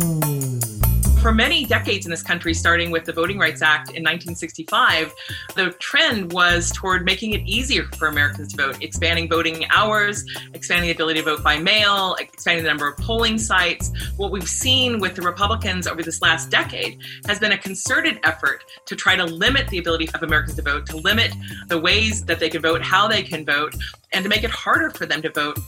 Mm. For many decades in this country, starting with the Voting Rights Act in 1965, the trend was toward making it easier for Americans to vote, expanding voting hours, expanding the ability to vote by mail, expanding the number of polling sites. What we've seen with the Republicans over this last decade has been a concerted effort to try to limit the ability of Americans to vote, to limit the ways that they can vote, how they can vote, and to make it harder for them to vote.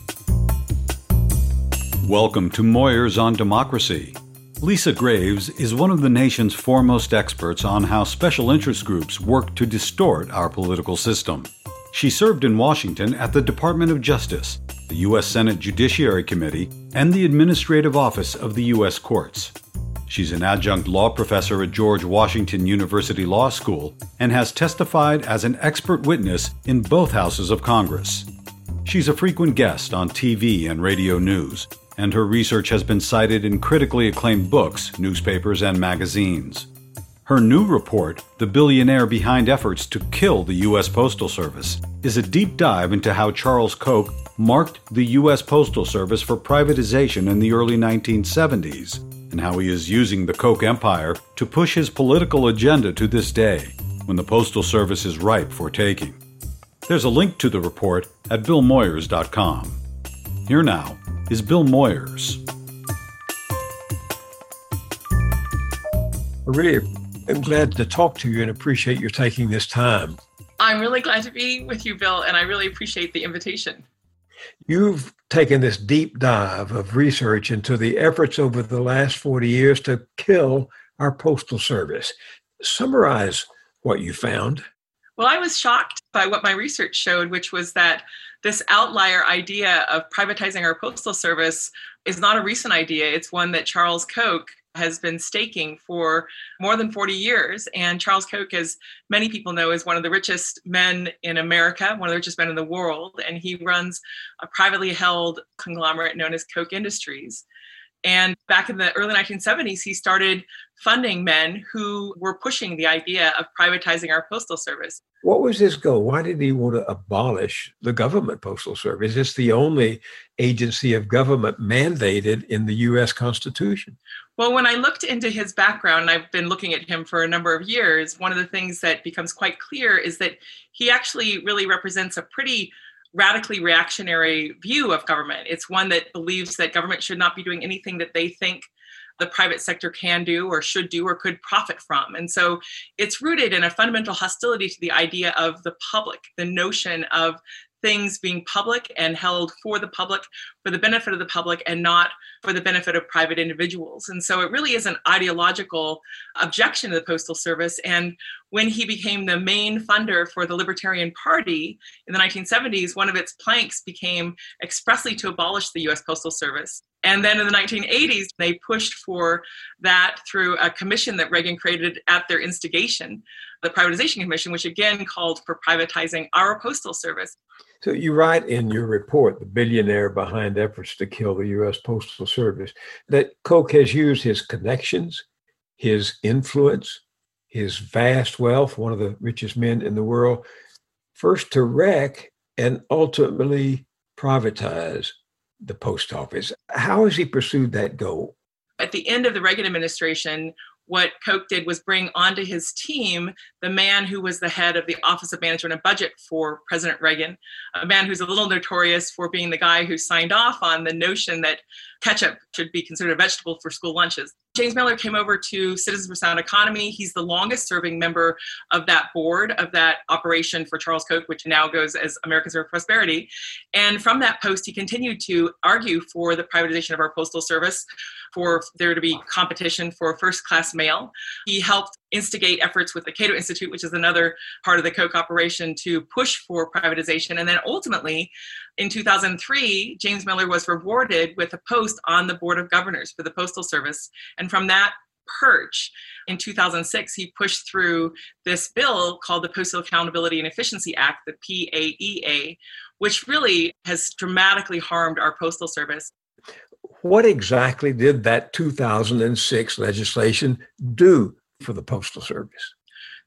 Welcome to Moyers on Democracy. Lisa Graves is one of the nation's foremost experts on how special interest groups work to distort our political system. She served in Washington at the Department of Justice, the U.S. Senate Judiciary Committee, and the Administrative Office of the U.S. Courts. She's an adjunct law professor at George Washington University Law School and has testified as an expert witness in both houses of Congress. She's a frequent guest on TV and radio news and her research has been cited in critically acclaimed books, newspapers, and magazines. Her new report, The Billionaire Behind Efforts to Kill the U.S. Postal Service, is a deep dive into how Charles Koch marked the U.S. Postal Service for privatization in the early 1970s, and how he is using the Koch empire to push his political agenda to this day, when the Postal Service is ripe for taking. There's a link to the report at billmoyers.com. Here now is Bill Moyers. I really am glad to talk to you and appreciate your taking this time. I'm really glad to be with you, Bill, and I really appreciate the invitation. You've taken this deep dive of research into the efforts over the last 40 years to kill our Postal Service. Summarize what you found. Well, I was shocked by what my research showed, which was that this outlier idea of privatizing our postal service is not a recent idea. It's one that Charles Koch has been staking for more than 40 years. And Charles Koch, as many people know, is one of the richest men in America, one of the richest men in the world. And he runs a privately held conglomerate known as Koch Industries. And back in the early 1970s, he started funding men who were pushing the idea of privatizing our postal service. What was his goal? Why did he want to abolish the government postal service? It's the only agency of government mandated in the US Constitution. Well, when I looked into his background, I've been looking at him for a number of years, one of the things that becomes quite clear is that he actually really represents a pretty radically reactionary view of government. It's one that believes that government should not be doing anything that they think the private sector can do or should do or could profit from. And so it's rooted in a fundamental hostility to the idea of the public, the notion of things being public and held for the public, for the benefit of the public, and not for the benefit of private individuals. And so it really is an ideological objection to the Postal Service. And when he became the main funder for the Libertarian Party in the 1970s, one of its planks became expressly to abolish the US Postal Service. And then in the 1980s, they pushed for that through a commission that Reagan created at their instigation, the Privatization Commission, which again called for privatizing our postal service. So you write in your report, The Billionaire Behind Efforts to Kill the U.S. Postal Service, that Koch has used his connections, his influence, his vast wealth, one of the richest men in the world, first to wreck and ultimately privatize the post office. How has he pursued that goal? At the end of the Reagan administration, what Koch did was bring onto his team the man who was the head of the Office of Management and Budget for President Reagan, a man who's a little notorious for being the guy who signed off on the notion that ketchup should be considered a vegetable for school lunches. James Miller came over to Citizens for Sound Economy. He's the longest serving member of that board, of that operation for Charles Koch, which now goes as Americans for Prosperity. And from that post, he continued to argue for the privatization of our postal service, for there to be competition for first class mail. He helped instigate efforts with the Cato Institute, which is another part of the Koch operation, to push for privatization. And then ultimately, in 2003, James Miller was rewarded with a post on the Board of Governors for the Postal Service. And from that perch, in 2006, he pushed through this bill called the Postal Accountability and Efficiency Act, the PAEA, which really has dramatically harmed our postal service. What exactly did that 2006 legislation do for the Postal Service?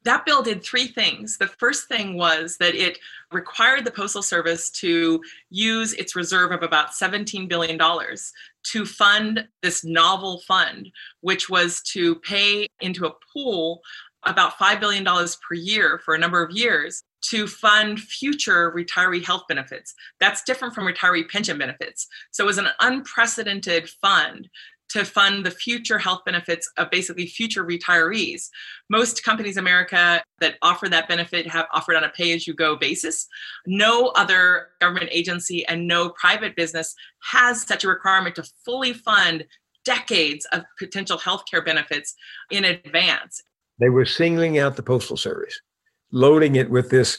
that bill did three things. The first thing was that it required the Postal Service to use its reserve of about $17 billion to fund this novel fund, which was to pay into a pool about $5 billion per year for a number of years to fund future retiree health benefits. That's different from retiree pension benefits. So it was an unprecedented fund to fund the future health benefits of basically future retirees. Most companies in America that offer that benefit have offered on a pay as you go basis. No other government agency and no private business has such a requirement to fully fund decades of potential health care benefits in advance. They were singling out the Postal Service, loading it with this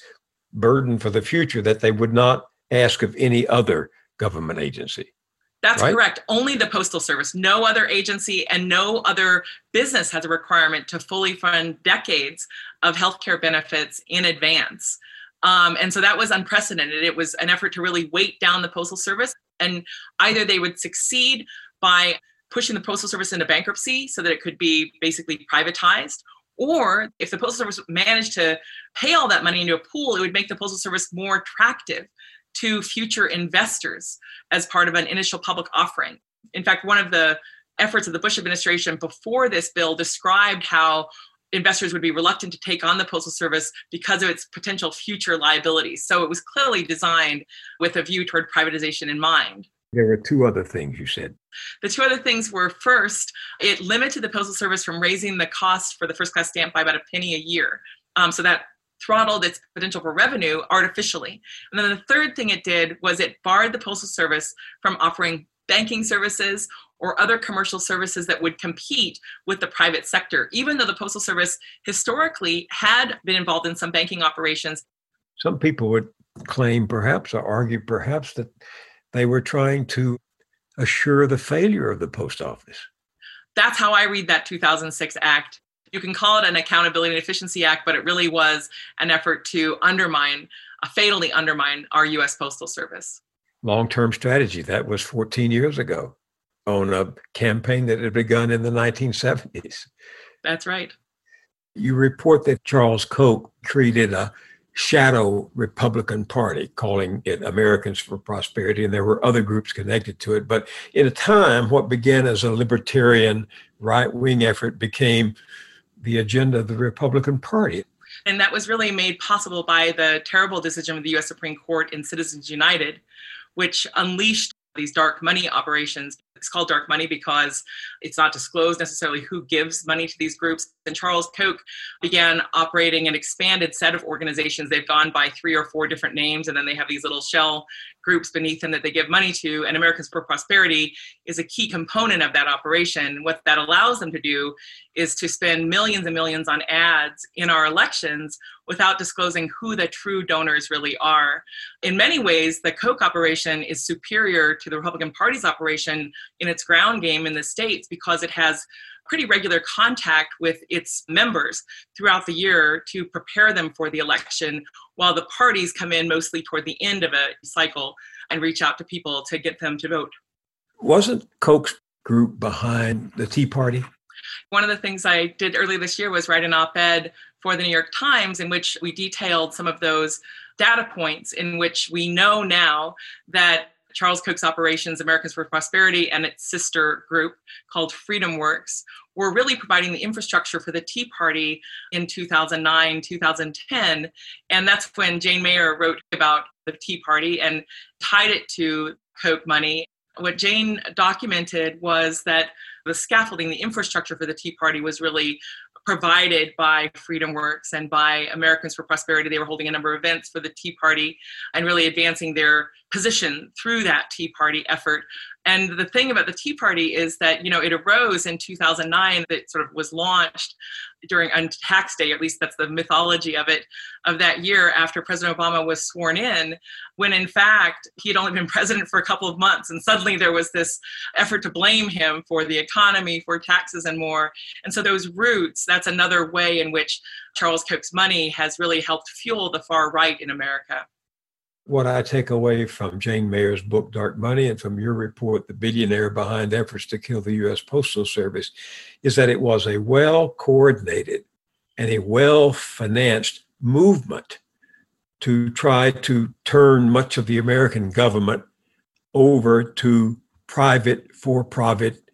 burden for the future that they would not ask of any other government agency. That's right? correct. Only the Postal Service. No other agency and no other business has a requirement to fully fund decades of healthcare benefits in advance. Um, and so that was unprecedented. It was an effort to really weight down the Postal Service. And either they would succeed by pushing the Postal Service into bankruptcy so that it could be basically privatized, or if the Postal Service managed to pay all that money into a pool, it would make the Postal Service more attractive to future investors as part of an initial public offering. In fact, one of the efforts of the Bush administration before this bill described how investors would be reluctant to take on the Postal Service because of its potential future liabilities. So it was clearly designed with a view toward privatization in mind. There were two other things you said. The two other things were first, it limited the Postal Service from raising the cost for the first class stamp by about a penny a year. Um, so that throttled its potential for revenue artificially. And then the third thing it did was it barred the Postal Service from offering banking services or other commercial services that would compete with the private sector, even though the Postal Service historically had been involved in some banking operations. Some people would claim, perhaps, or argue perhaps, that they were trying to assure the failure of the post office. That's how I read that 2006 Act you can call it an accountability and efficiency act, but it really was an effort to undermine, uh, fatally undermine our U.S. Postal Service. Long term strategy. That was 14 years ago on a campaign that had begun in the 1970s. That's right. You report that Charles Koch created a shadow Republican Party, calling it Americans for Prosperity, and there were other groups connected to it. But in a time, what began as a libertarian right wing effort became the agenda of the Republican Party. And that was really made possible by the terrible decision of the US Supreme Court in Citizens United, which unleashed these dark money operations. It's called dark money because it's not disclosed necessarily who gives money to these groups. And Charles Koch began operating an expanded set of organizations. They've gone by three or four different names, and then they have these little shell groups beneath them that they give money to. And Americans for Prosperity is a key component of that operation. What that allows them to do is to spend millions and millions on ads in our elections without disclosing who the true donors really are. In many ways, the Koch operation is superior to the Republican Party's operation in its ground game in the states because it has pretty regular contact with its members throughout the year to prepare them for the election, while the parties come in mostly toward the end of a cycle and reach out to people to get them to vote. Wasn't Koch's group behind the Tea Party? One of the things I did early this year was write an op ed for the New York Times in which we detailed some of those data points in which we know now that Charles Koch's operations, Americans for Prosperity, and its sister group called Freedom Works were really providing the infrastructure for the Tea Party in 2009, 2010. And that's when Jane Mayer wrote about the Tea Party and tied it to Koch money. What Jane documented was that the scaffolding, the infrastructure for the Tea Party was really provided by Freedom Works and by Americans for Prosperity. They were holding a number of events for the Tea Party and really advancing their position through that Tea Party effort. And the thing about the Tea Party is that, you know, it arose in 2009, that sort of was launched during on tax day, at least that's the mythology of it, of that year after President Obama was sworn in, when in fact he had only been president for a couple of months. And suddenly there was this effort to blame him for the economy, for taxes, and more. And so those roots, that's another way in which Charles Koch's money has really helped fuel the far right in America what I take away from Jane Mayer's book, Dark Money, and from your report, The Billionaire Behind Efforts to Kill the U.S. Postal Service, is that it was a well coordinated and a well financed movement to try to turn much of the American government over to private for profit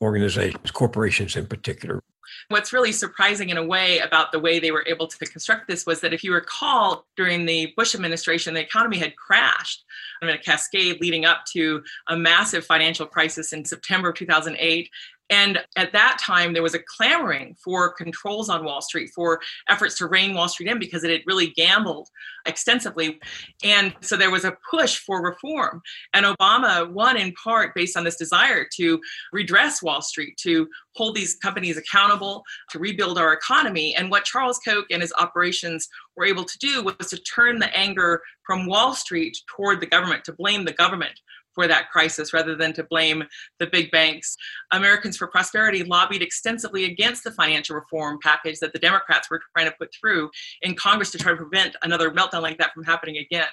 organizations, corporations in particular. What's really surprising in a way about the way they were able to construct this was that if you recall, during the Bush administration, the economy had crashed in a cascade leading up to a massive financial crisis in September of 2008. And at that time, there was a clamoring for controls on Wall Street, for efforts to rein Wall Street in because it had really gambled extensively. And so there was a push for reform. And Obama won in part based on this desire to redress Wall Street, to hold these companies accountable, to rebuild our economy. And what Charles Koch and his operations were able to do was to turn the anger from Wall Street toward the government, to blame the government for that crisis rather than to blame the big banks. Americans for Prosperity lobbied extensively against the financial reform package that the Democrats were trying to put through in Congress to try to prevent another meltdown like that from happening again.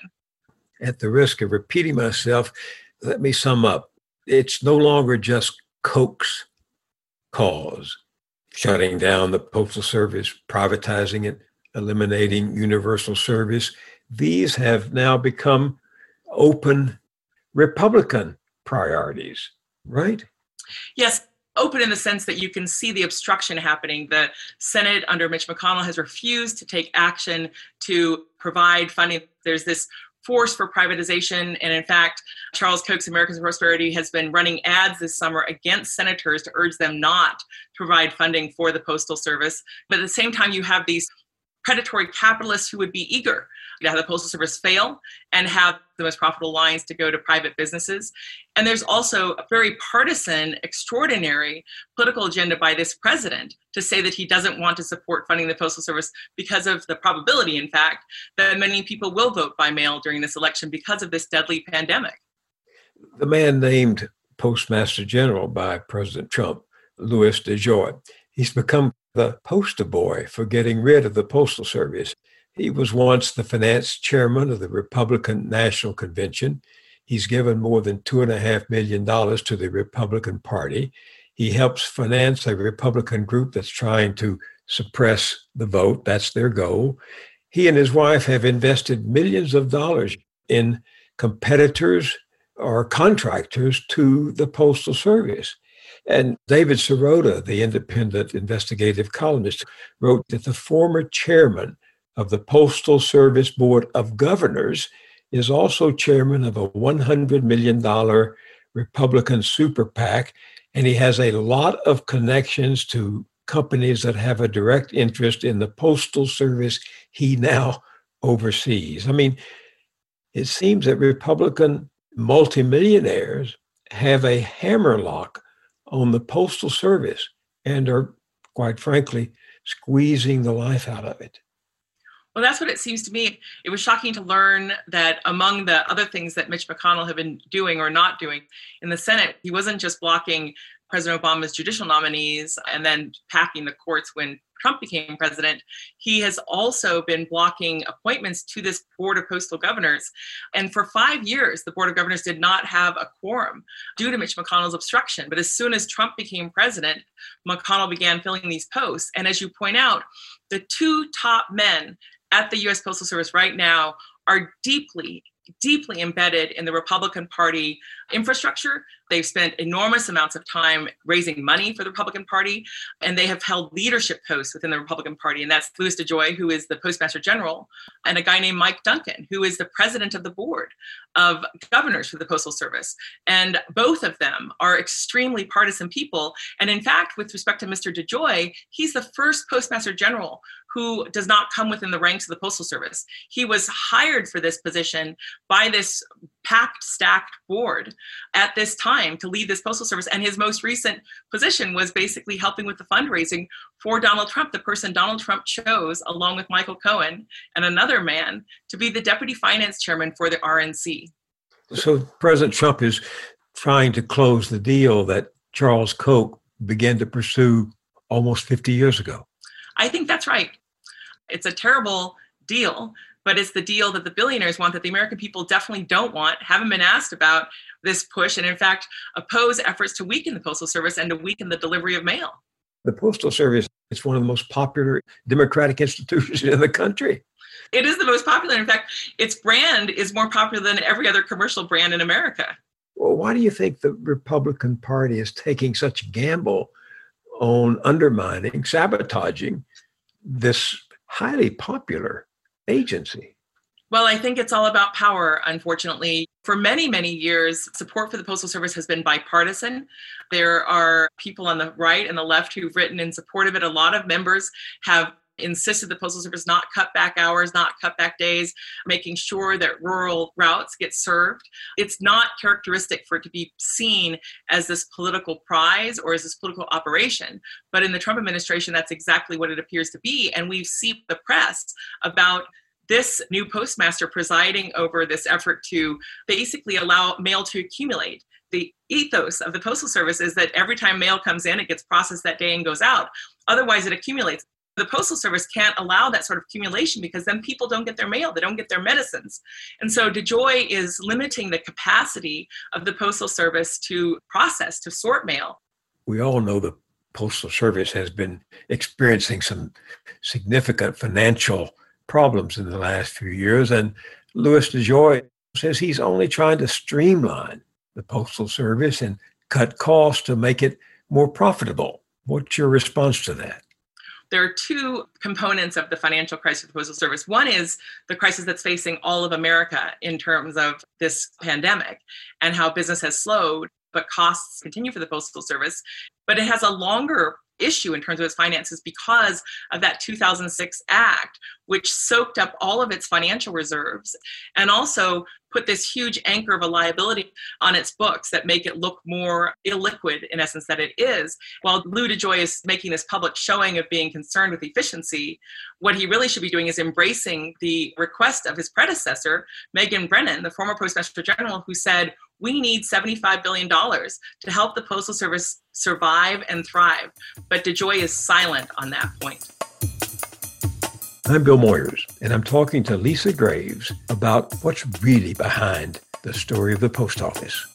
At the risk of repeating myself, let me sum up. It's no longer just Koch's cause, shutting down the Postal Service, privatizing it, eliminating universal service. These have now become open Republican priorities, right? Yes, open in the sense that you can see the obstruction happening. The Senate under Mitch McConnell has refused to take action to provide funding. There's this force for privatization. And in fact, Charles Koch's Americans for Prosperity has been running ads this summer against senators to urge them not to provide funding for the Postal Service. But at the same time, you have these predatory capitalists who would be eager to have the Postal Service fail and have the most profitable lines to go to private businesses. And there's also a very partisan, extraordinary political agenda by this president to say that he doesn't want to support funding the Postal Service because of the probability, in fact, that many people will vote by mail during this election because of this deadly pandemic. The man named Postmaster General by President Trump, Louis DeJoy, he's become the poster boy for getting rid of the Postal Service. He was once the finance chairman of the Republican National Convention. He's given more than $2.5 million to the Republican Party. He helps finance a Republican group that's trying to suppress the vote. That's their goal. He and his wife have invested millions of dollars in competitors or contractors to the Postal Service. And David Sirota, the independent investigative columnist, wrote that the former chairman of the Postal Service Board of Governors, is also chairman of a $100 million Republican super PAC, and he has a lot of connections to companies that have a direct interest in the Postal Service he now oversees. I mean, it seems that Republican multimillionaires have a hammerlock on the Postal Service and are, quite frankly, squeezing the life out of it. Well, that's what it seems to me. It was shocking to learn that among the other things that Mitch McConnell had been doing or not doing in the Senate, he wasn't just blocking President Obama's judicial nominees and then packing the courts when Trump became president, he has also been blocking appointments to this Board of Postal Governors. And for five years, the Board of Governors did not have a quorum due to Mitch McConnell's obstruction. But as soon as Trump became president, McConnell began filling these posts. And as you point out, the two top men at the US Postal Service right now are deeply, deeply embedded in the Republican Party infrastructure. They've spent enormous amounts of time raising money for the Republican Party, and they have held leadership posts within the Republican Party. And that's Louis DeJoy, who is the Postmaster General, and a guy named Mike Duncan, who is the president of the board of governors for the Postal Service. And both of them are extremely partisan people. And in fact, with respect to Mr. DeJoy, he's the first Postmaster General who does not come within the ranks of the Postal Service. He was hired for this position by this packed, stacked board at this time to lead this Postal Service. And his most recent position was basically helping with the fundraising for Donald Trump, the person Donald Trump chose, along with Michael Cohen and another man, to be the deputy finance chairman for the RNC. So President Trump is trying to close the deal that Charles Koch began to pursue almost 50 years ago. I think that's right. It's a terrible deal, but it's the deal that the billionaires want that the American people definitely don't want, haven't been asked about this push, and in fact, oppose efforts to weaken the Postal Service and to weaken the delivery of mail. The Postal Service It's one of the most popular democratic institutions in the country. It is the most popular. In fact, its brand is more popular than every other commercial brand in America. Well, why do you think the Republican Party is taking such a gamble on undermining, sabotaging this highly popular agency? Well, I think it's all about power, unfortunately. For many, many years, support for the Postal Service has been bipartisan. There are people on the right and the left who've written in support of it. A lot of members have insisted the Postal Service not cut back hours, not cut back days, making sure that rural routes get served. It's not characteristic for it to be seen as this political prize or as this political operation. But in the Trump administration, that's exactly what it appears to be. And we've seen the press about this new postmaster presiding over this effort to basically allow mail to accumulate the ethos of the postal service is that every time mail comes in it gets processed that day and goes out otherwise it accumulates the postal service can't allow that sort of accumulation because then people don't get their mail they don't get their medicines. And so dejoy is limiting the capacity of the postal service to process to sort mail. We all know the postal service has been experiencing some significant financial problems in the last few years and louis dejoy says he's only trying to streamline the postal service and cut costs to make it more profitable. What's your response to that there are two components of the financial crisis of the Postal Service. One is the crisis that's facing all of America in terms of this pandemic and how business has slowed, but costs continue for the Postal Service. But it has a longer issue in terms of its finances because of that 2006 act, which soaked up all of its financial reserves and also put this huge anchor of a liability on its books that make it look more illiquid in essence that it is. While lou dejoy is making this public showing of being concerned with efficiency what he really should be doing is embracing the request of his predecessor megan brennan the former postmaster general who said we need $75 billion to help the postal service survive and thrive. But dejoy is silent on that point I'm Bill Moyers, and I'm talking to Lisa Graves about what's really behind the story of the post office.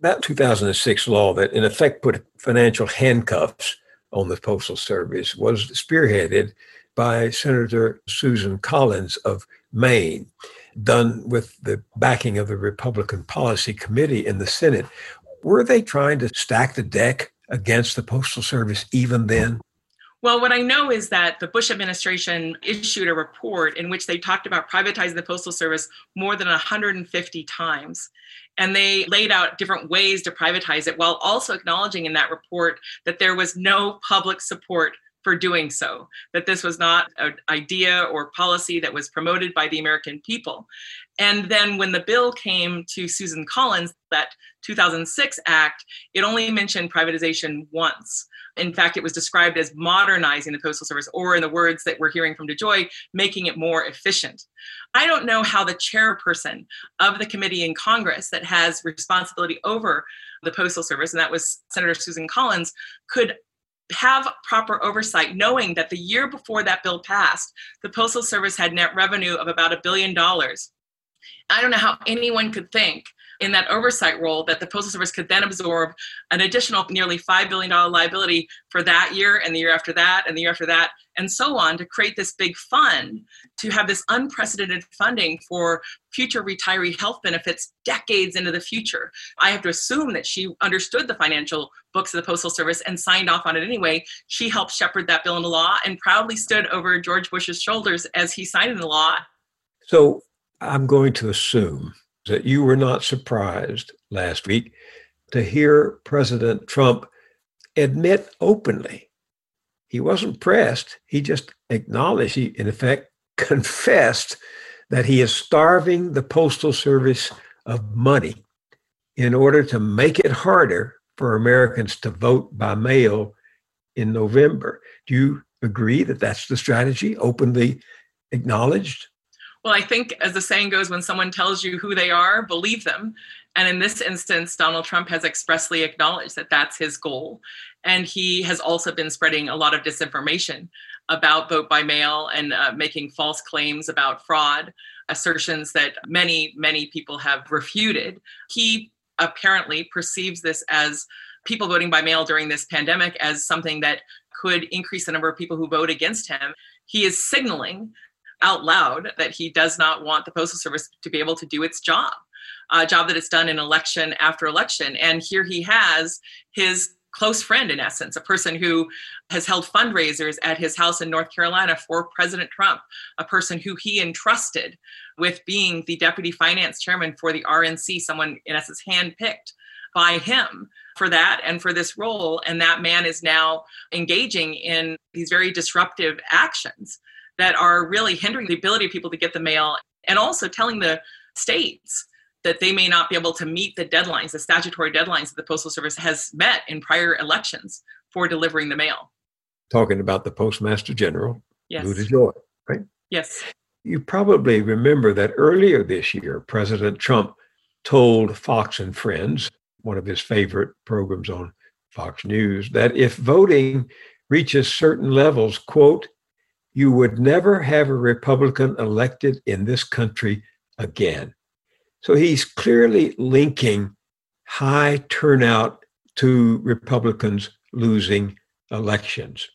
That 2006 law that, in effect, put financial handcuffs on the Postal Service was spearheaded by Senator Susan Collins of Maine, done with the backing of the Republican Policy Committee in the Senate. Were they trying to stack the deck against the Postal Service even then? Well, what I know is that the Bush administration issued a report in which they talked about privatizing the Postal Service more than 150 times. And they laid out different ways to privatize it while also acknowledging in that report that there was no public support for doing so, that this was not an idea or policy that was promoted by the American people. And then when the bill came to Susan Collins, that 2006 act, it only mentioned privatization once. In fact, it was described as modernizing the Postal Service, or in the words that we're hearing from DeJoy, making it more efficient. I don't know how the chairperson of the committee in Congress that has responsibility over the Postal Service, and that was Senator Susan Collins, could have proper oversight, knowing that the year before that bill passed, the Postal Service had net revenue of about a billion dollars. I don't know how anyone could think in that oversight role that the Postal Service could then absorb an additional nearly $5 billion liability for that year and the year after that and the year after that and so on to create this big fund to have this unprecedented funding for future retiree health benefits decades into the future. I have to assume that she understood the financial books of the Postal Service and signed off on it anyway. She helped shepherd that bill into law and proudly stood over George Bush's shoulders as he signed the law. So I'm going to assume that you were not surprised last week to hear President Trump admit openly. He wasn't pressed, he just acknowledged, he in effect confessed that he is starving the Postal Service of money in order to make it harder for Americans to vote by mail in November. Do you agree that that's the strategy, openly acknowledged? Well, I think, as the saying goes, when someone tells you who they are, believe them. And in this instance, Donald Trump has expressly acknowledged that that's his goal. And he has also been spreading a lot of disinformation about vote by mail and uh, making false claims about fraud, assertions that many, many people have refuted. He apparently perceives this as people voting by mail during this pandemic as something that could increase the number of people who vote against him. He is signaling out loud that he does not want the Postal Service to be able to do its job, a job that it's done in election after election. And here he has his close friend, in essence, a person who has held fundraisers at his house in North Carolina for President Trump, a person who he entrusted with being the deputy finance chairman for the RNC, someone, in essence, handpicked by him for that and for this role. And that man is now engaging in these very disruptive actions that are really hindering the ability of people to get the mail and also telling the states that they may not be able to meet the deadlines, the statutory deadlines that the Postal Service has met in prior elections for delivering the mail. Talking about the Postmaster General, yes. Lou DeJoy, right? Yes. You probably remember that earlier this year, President Trump told Fox and Friends, one of his favorite programs on Fox News, that if voting reaches certain levels, quote, you would never have a Republican elected in this country again. So he's clearly linking high turnout to Republicans losing elections.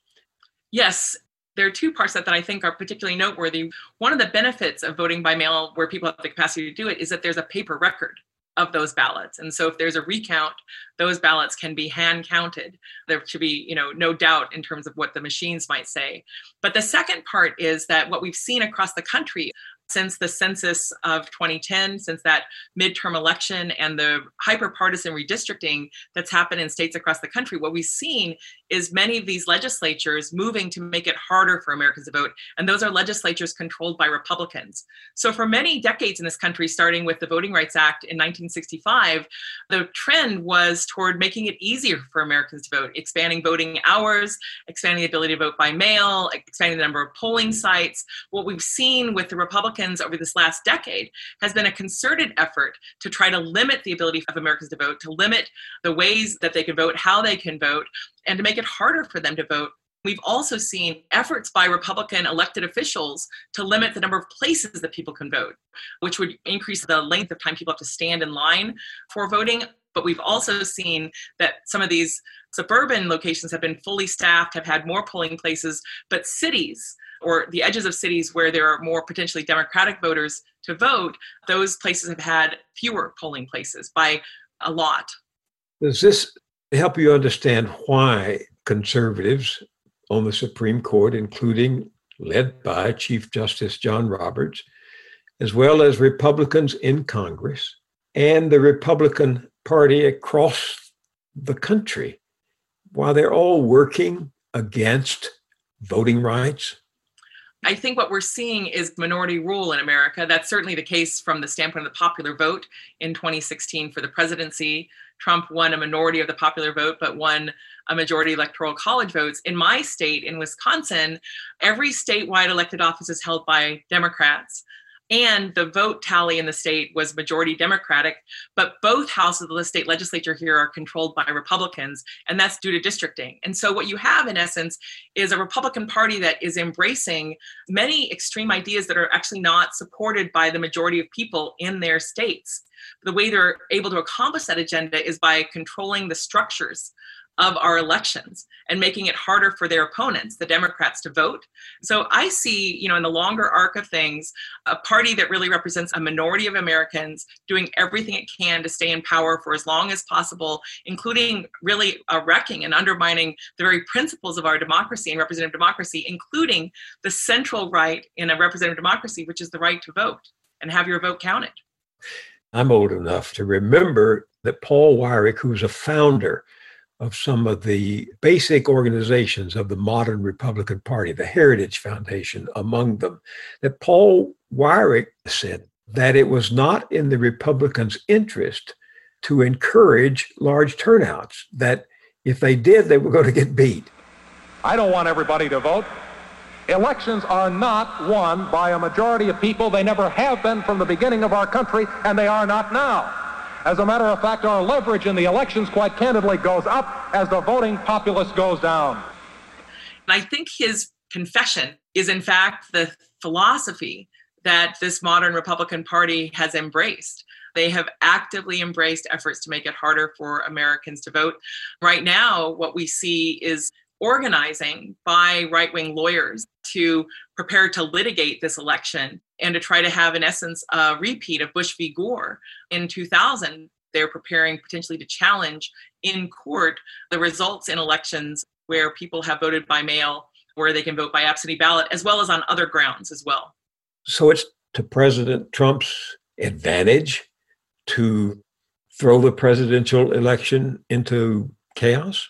Yes, there are two parts that, that I think are particularly noteworthy. One of the benefits of voting by mail, where people have the capacity to do it, is that there's a paper record of those ballots. And so if there's a recount, those ballots can be hand counted. There should be, you know, no doubt in terms of what the machines might say. But the second part is that what we've seen across the country since the census of 2010, since that midterm election and the hyper-partisan redistricting that's happened in states across the country, what we've seen is many of these legislatures moving to make it harder for Americans to vote. And those are legislatures controlled by Republicans. So for many decades in this country, starting with the Voting Rights Act in 1965, the trend was toward making it easier for Americans to vote, expanding voting hours, expanding the ability to vote by mail, expanding the number of polling sites. What we've seen with the Republicans over this last decade has been a concerted effort to try to limit the ability of Americans to vote, to limit the ways that they can vote, how they can vote, and to make it harder for them to vote. We've also seen efforts by Republican elected officials to limit the number of places that people can vote, which would increase the length of time people have to stand in line for voting. But we've also seen that some of these suburban locations have been fully staffed, have had more polling places, but cities or the edges of cities where there are more potentially Democratic voters to vote, those places have had fewer polling places by a lot. Does this help you understand why conservatives on the Supreme Court, including led by Chief Justice John Roberts, as well as Republicans in Congress and the Republican Party across the country, while they're all working against voting rights? I think what we're seeing is minority rule in America. That's certainly the case from the standpoint of the popular vote in 2016 for the presidency. Trump won a minority of the popular vote, but won a majority electoral college votes. In my state, in Wisconsin, every statewide elected office is held by Democrats. And the vote tally in the state was majority Democratic, but both houses of the state legislature here are controlled by Republicans, and that's due to districting. And so, what you have in essence is a Republican Party that is embracing many extreme ideas that are actually not supported by the majority of people in their states. The way they're able to accomplish that agenda is by controlling the structures of our elections and making it harder for their opponents, the Democrats, to vote. So I see, you know, in the longer arc of things, a party that really represents a minority of Americans doing everything it can to stay in power for as long as possible, including really uh, wrecking and undermining the very principles of our democracy and representative democracy, including the central right in a representative democracy, which is the right to vote and have your vote counted. I'm old enough to remember that Paul Weyrich, who was a founder of some of the basic organizations of the modern Republican Party, the Heritage Foundation among them, that Paul Weyrich said that it was not in the Republicans' interest to encourage large turnouts, that if they did, they were going to get beat. I don't want everybody to vote. Elections are not won by a majority of people. They never have been from the beginning of our country, and they are not now. As a matter of fact, our leverage in the elections, quite candidly, goes up as the voting populace goes down. And I think his confession is, in fact, the philosophy that this modern Republican Party has embraced. They have actively embraced efforts to make it harder for Americans to vote. Right now, what we see is organizing by right wing lawyers to prepare to litigate this election and to try to have, in essence, a repeat of Bush v. Gore in 2000. They're preparing potentially to challenge in court the results in elections where people have voted by mail, where they can vote by absentee ballot, as well as on other grounds as well. So it's to President Trump's advantage to throw the presidential election into chaos?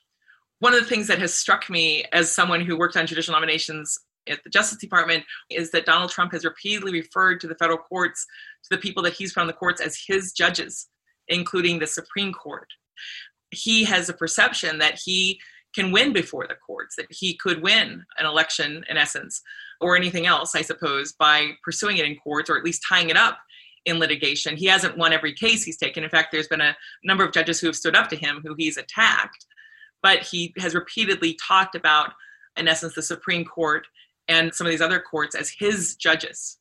One of the things that has struck me as someone who worked on judicial nominations at the Justice Department is that Donald Trump has repeatedly referred to the federal courts, to the people that he's on the courts as his judges, including the Supreme Court. He has a perception that he can win before the courts, that he could win an election in essence, or anything else, I suppose, by pursuing it in courts or at least tying it up in litigation. He hasn't won every case he's taken. In fact, there's been a number of judges who have stood up to him who he's attacked, but he has repeatedly talked about, in essence, the Supreme Court and some of these other courts as his judges.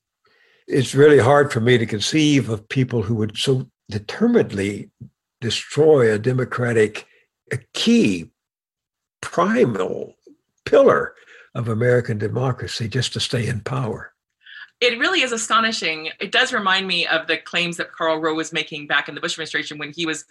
It's really hard for me to conceive of people who would so determinedly destroy a democratic, a key, primal pillar of American democracy just to stay in power. It really is astonishing. It does remind me of the claims that Karl Rove was making back in the Bush administration when he was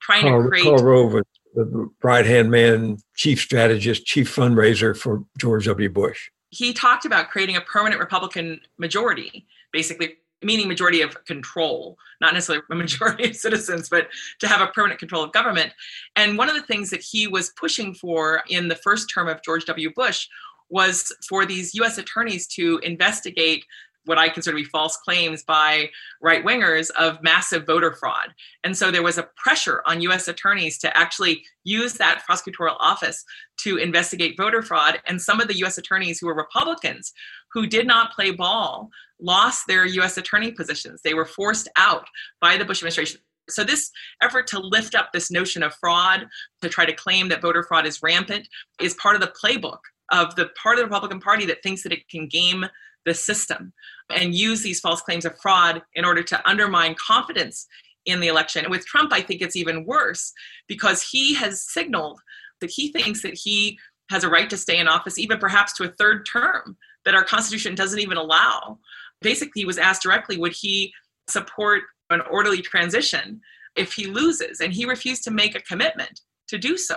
trying Karl, to create. Karl Rove was the right hand man, chief strategist, chief fundraiser for George W. Bush. He talked about creating a permanent Republican majority, basically meaning majority of control, not necessarily a majority of citizens, but to have a permanent control of government. And one of the things that he was pushing for in the first term of George W. Bush was for these US attorneys to investigate what I consider to be false claims by right wingers of massive voter fraud. And so there was a pressure on US attorneys to actually use that prosecutorial office to investigate voter fraud. And some of the US attorneys who were Republicans who did not play ball lost their US attorney positions. They were forced out by the Bush administration. So, this effort to lift up this notion of fraud, to try to claim that voter fraud is rampant, is part of the playbook of the part of the Republican Party that thinks that it can game the system and use these false claims of fraud in order to undermine confidence in the election. And with Trump, I think it's even worse because he has signaled that he thinks that he has a right to stay in office, even perhaps to a third term that our Constitution doesn't even allow. Basically, he was asked directly would he support an orderly transition if he loses? And he refused to make a commitment to do so.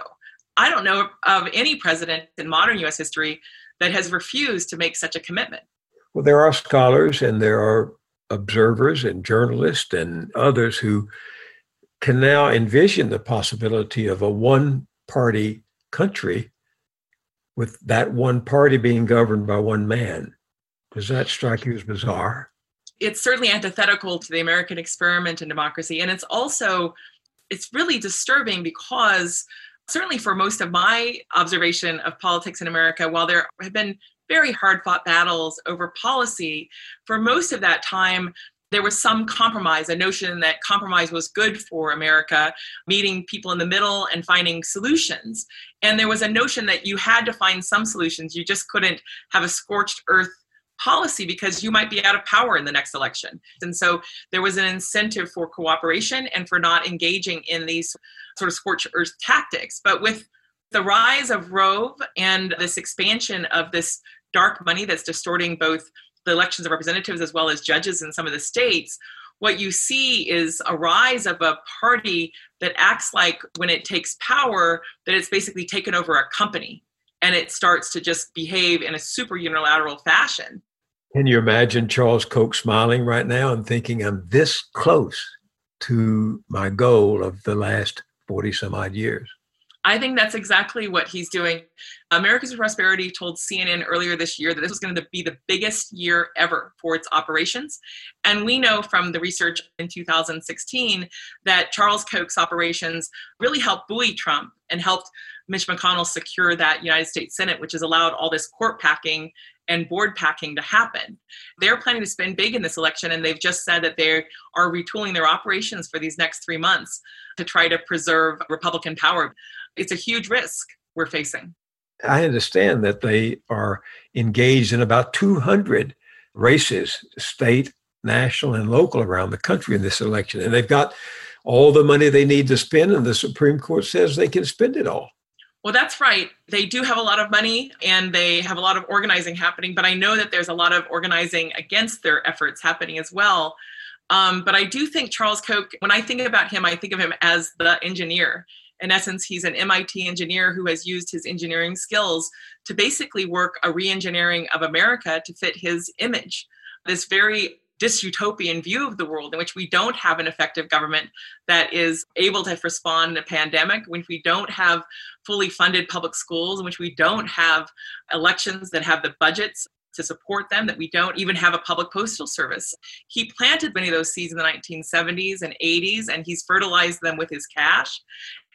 I don't know of any president in modern US history that has refused to make such a commitment. Well, there are scholars and there are observers and journalists and others who can now envision the possibility of a one party country with that one party being governed by one man. Does that strike you as bizarre? It's certainly antithetical to the American experiment in democracy. And it's also, it's really disturbing because certainly for most of my observation of politics in America, while there have been very hard fought battles over policy. For most of that time, there was some compromise, a notion that compromise was good for America, meeting people in the middle and finding solutions. And there was a notion that you had to find some solutions. You just couldn't have a scorched earth policy because you might be out of power in the next election. And so there was an incentive for cooperation and for not engaging in these sort of scorched earth tactics. But with the rise of Rove and this expansion of this dark money that's distorting both the elections of representatives as well as judges in some of the states, what you see is a rise of a party that acts like when it takes power, that it's basically taken over a company and it starts to just behave in a super unilateral fashion. Can you imagine Charles Koch smiling right now and thinking, I'm this close to my goal of the last 40 some odd years? I think that's exactly what he's doing. Americans for Prosperity told CNN earlier this year that this was going to be the biggest year ever for its operations. And we know from the research in 2016 that Charles Koch's operations really helped buoy Trump and helped Mitch McConnell secure that United States Senate, which has allowed all this court packing and board packing to happen. They're planning to spend big in this election, and they've just said that they are retooling their operations for these next three months to try to preserve Republican power it's a huge risk we're facing. I understand that they are engaged in about 200 races, state national and local around the country in this election. And they've got all the money they need to spend, and the Supreme Court says they can spend it all. Well, that's right. They do have a lot of money and they have a lot of organizing happening, but I know that there's a lot of organizing against their efforts happening as well. Um, but I do think Charles Koch, when I think about him, I think of him as the engineer. In essence, he's an MIT engineer who has used his engineering skills to basically work a re engineering of America to fit his image. This very dystopian view of the world in which we don't have an effective government that is able to respond in a pandemic, when we don't have fully funded public schools, in which we don't have elections that have the budgets to support them, that we don't even have a public postal service. He planted many of those seeds in the 1970s and 80s, and he's fertilized them with his cash.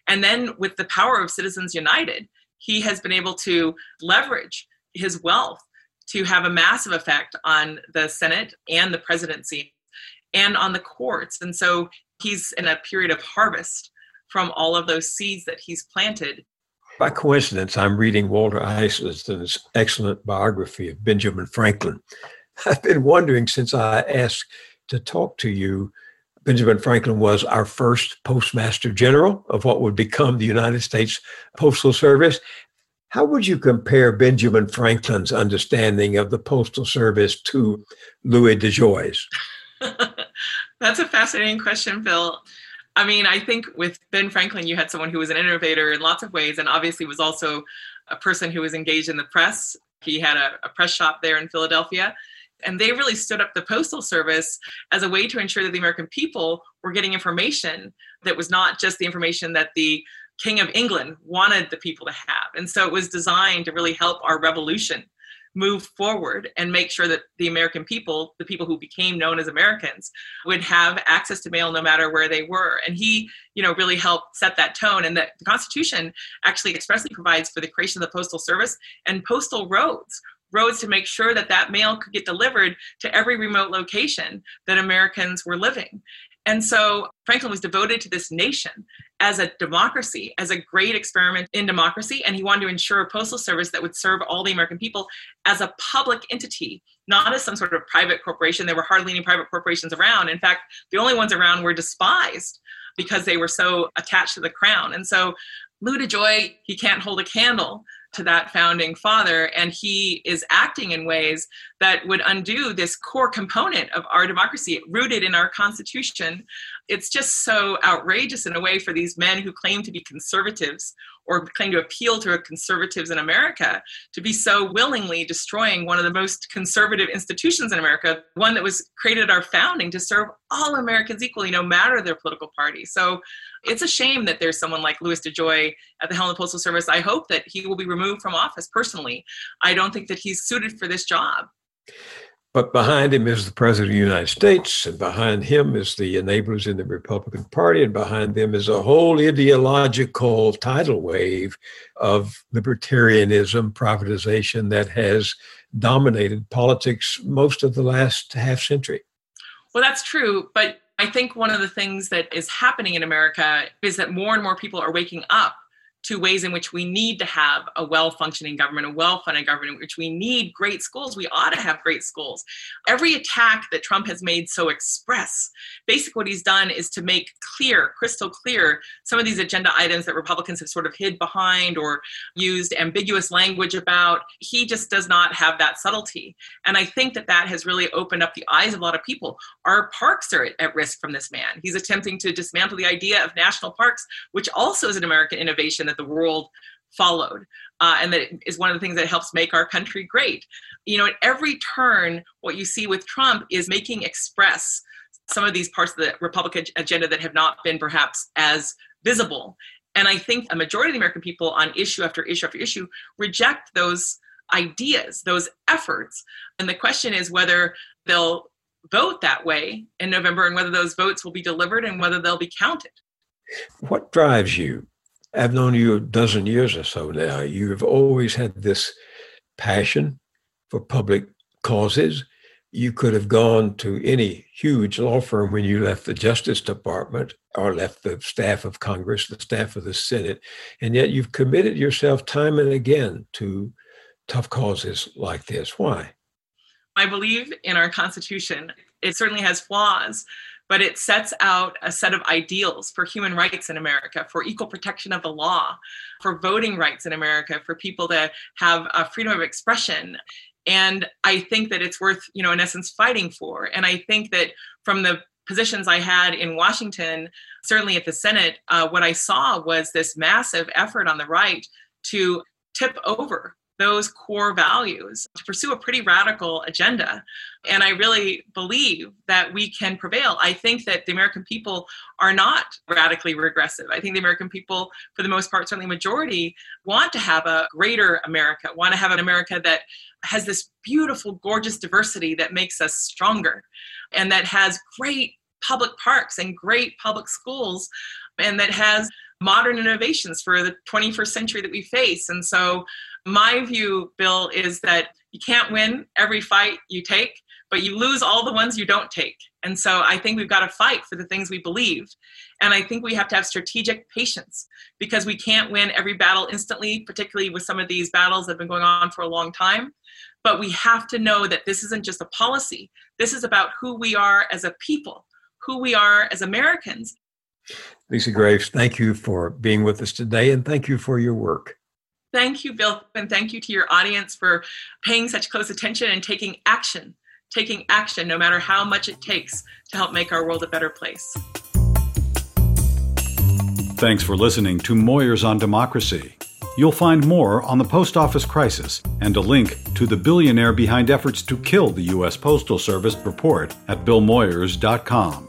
And then with the power of Citizens United, he has been able to leverage his wealth to have a massive effect on the Senate and the presidency and on the courts. And so he's in a period of harvest from all of those seeds that he's planted. By coincidence, I'm reading Walter Isaacson's excellent biography of Benjamin Franklin. I've been wondering since I asked to talk to you. Benjamin Franklin was our first postmaster general of what would become the United States Postal Service. How would you compare Benjamin Franklin's understanding of the Postal Service to Louis DeJoy's? That's a fascinating question, Bill. I mean, I think with Ben Franklin, you had someone who was an innovator in lots of ways and obviously was also a person who was engaged in the press. He had a, a press shop there in Philadelphia. And they really stood up the Postal Service as a way to ensure that the American people were getting information that was not just the information that the King of England wanted the people to have. And so it was designed to really help our revolution move forward and make sure that the American people, the people who became known as Americans, would have access to mail no matter where they were. And he, you know, really helped set that tone. And that the Constitution actually expressly provides for the creation of the Postal Service and postal roads, roads to make sure that that mail could get delivered to every remote location that Americans were living. And so Franklin was devoted to this nation as a democracy, as a great experiment in democracy. And he wanted to ensure a postal service that would serve all the American people as a public entity, not as some sort of private corporation. There were hardly any private corporations around. In fact, the only ones around were despised because they were so attached to the crown. And so Lou DeJoy, he can't hold a candle to that founding father and he is acting in ways that would undo this core component of our democracy rooted in our constitution. It's just so outrageous in a way for these men who claim to be conservatives or claim to appeal to conservatives in America to be so willingly destroying one of the most conservative institutions in America, one that was created at our founding to serve all Americans equally, no matter their political party. So it's a shame that there's someone like Louis DeJoy at the helm of the Postal Service. I hope that he will be removed from office personally. I don't think that he's suited for this job. But behind him is the President of the United States, and behind him is the enablers in the Republican Party, and behind them is a whole ideological tidal wave of libertarianism, privatization that has dominated politics most of the last half century. Well, that's true. But I think one of the things that is happening in America is that more and more people are waking up to ways in which we need to have a well functioning government, a well funded government, which we need great schools. We ought to have great schools. Every attack that Trump has made so express, basically what he's done is to make clear, crystal clear, some of these agenda items that Republicans have sort of hid behind or used ambiguous language about. He just does not have that subtlety. And I think that that has really opened up the eyes of a lot of people. Our parks are at risk from this man. He's attempting to dismantle the idea of national parks, which also is an American innovation that that the world followed. Uh, and that is one of the things that helps make our country great. You know, at every turn, what you see with Trump is making express some of these parts of the Republican agenda that have not been perhaps as visible. And I think a majority of the American people on issue after issue after issue reject those ideas, those efforts. And the question is whether they'll vote that way in November and whether those votes will be delivered and whether they'll be counted. What drives you I've known you a dozen years or so now. You've always had this passion for public causes. You could have gone to any huge law firm when you left the Justice Department or left the staff of Congress, the staff of the Senate, and yet you've committed yourself time and again to tough causes like this. Why? I believe in our Constitution It certainly has flaws, but it sets out a set of ideals for human rights in America, for equal protection of the law, for voting rights in America, for people to have a freedom of expression. And I think that it's worth, you know, in essence, fighting for. And I think that from the positions I had in Washington, certainly at the Senate, uh, what I saw was this massive effort on the right to tip over those core values to pursue a pretty radical agenda. And I really believe that we can prevail. I think that the American people are not radically regressive. I think the American people, for the most part, certainly majority, want to have a greater America, want to have an America that has this beautiful, gorgeous diversity that makes us stronger and that has great public parks and great public schools and that has modern innovations for the 21st century that we face. And so my view, Bill, is that you can't win every fight you take, but you lose all the ones you don't take. And so I think we've got to fight for the things we believe. And I think we have to have strategic patience because we can't win every battle instantly, particularly with some of these battles that have been going on for a long time. But we have to know that this isn't just a policy, this is about who we are as a people, who we are as Americans. Lisa Graves, thank you for being with us today and thank you for your work. Thank you, Bill, and thank you to your audience for paying such close attention and taking action, taking action no matter how much it takes to help make our world a better place. Thanks for listening to Moyers on Democracy. You'll find more on the post office crisis and a link to the billionaire behind efforts to kill the U.S. Postal Service report at billmoyers.com.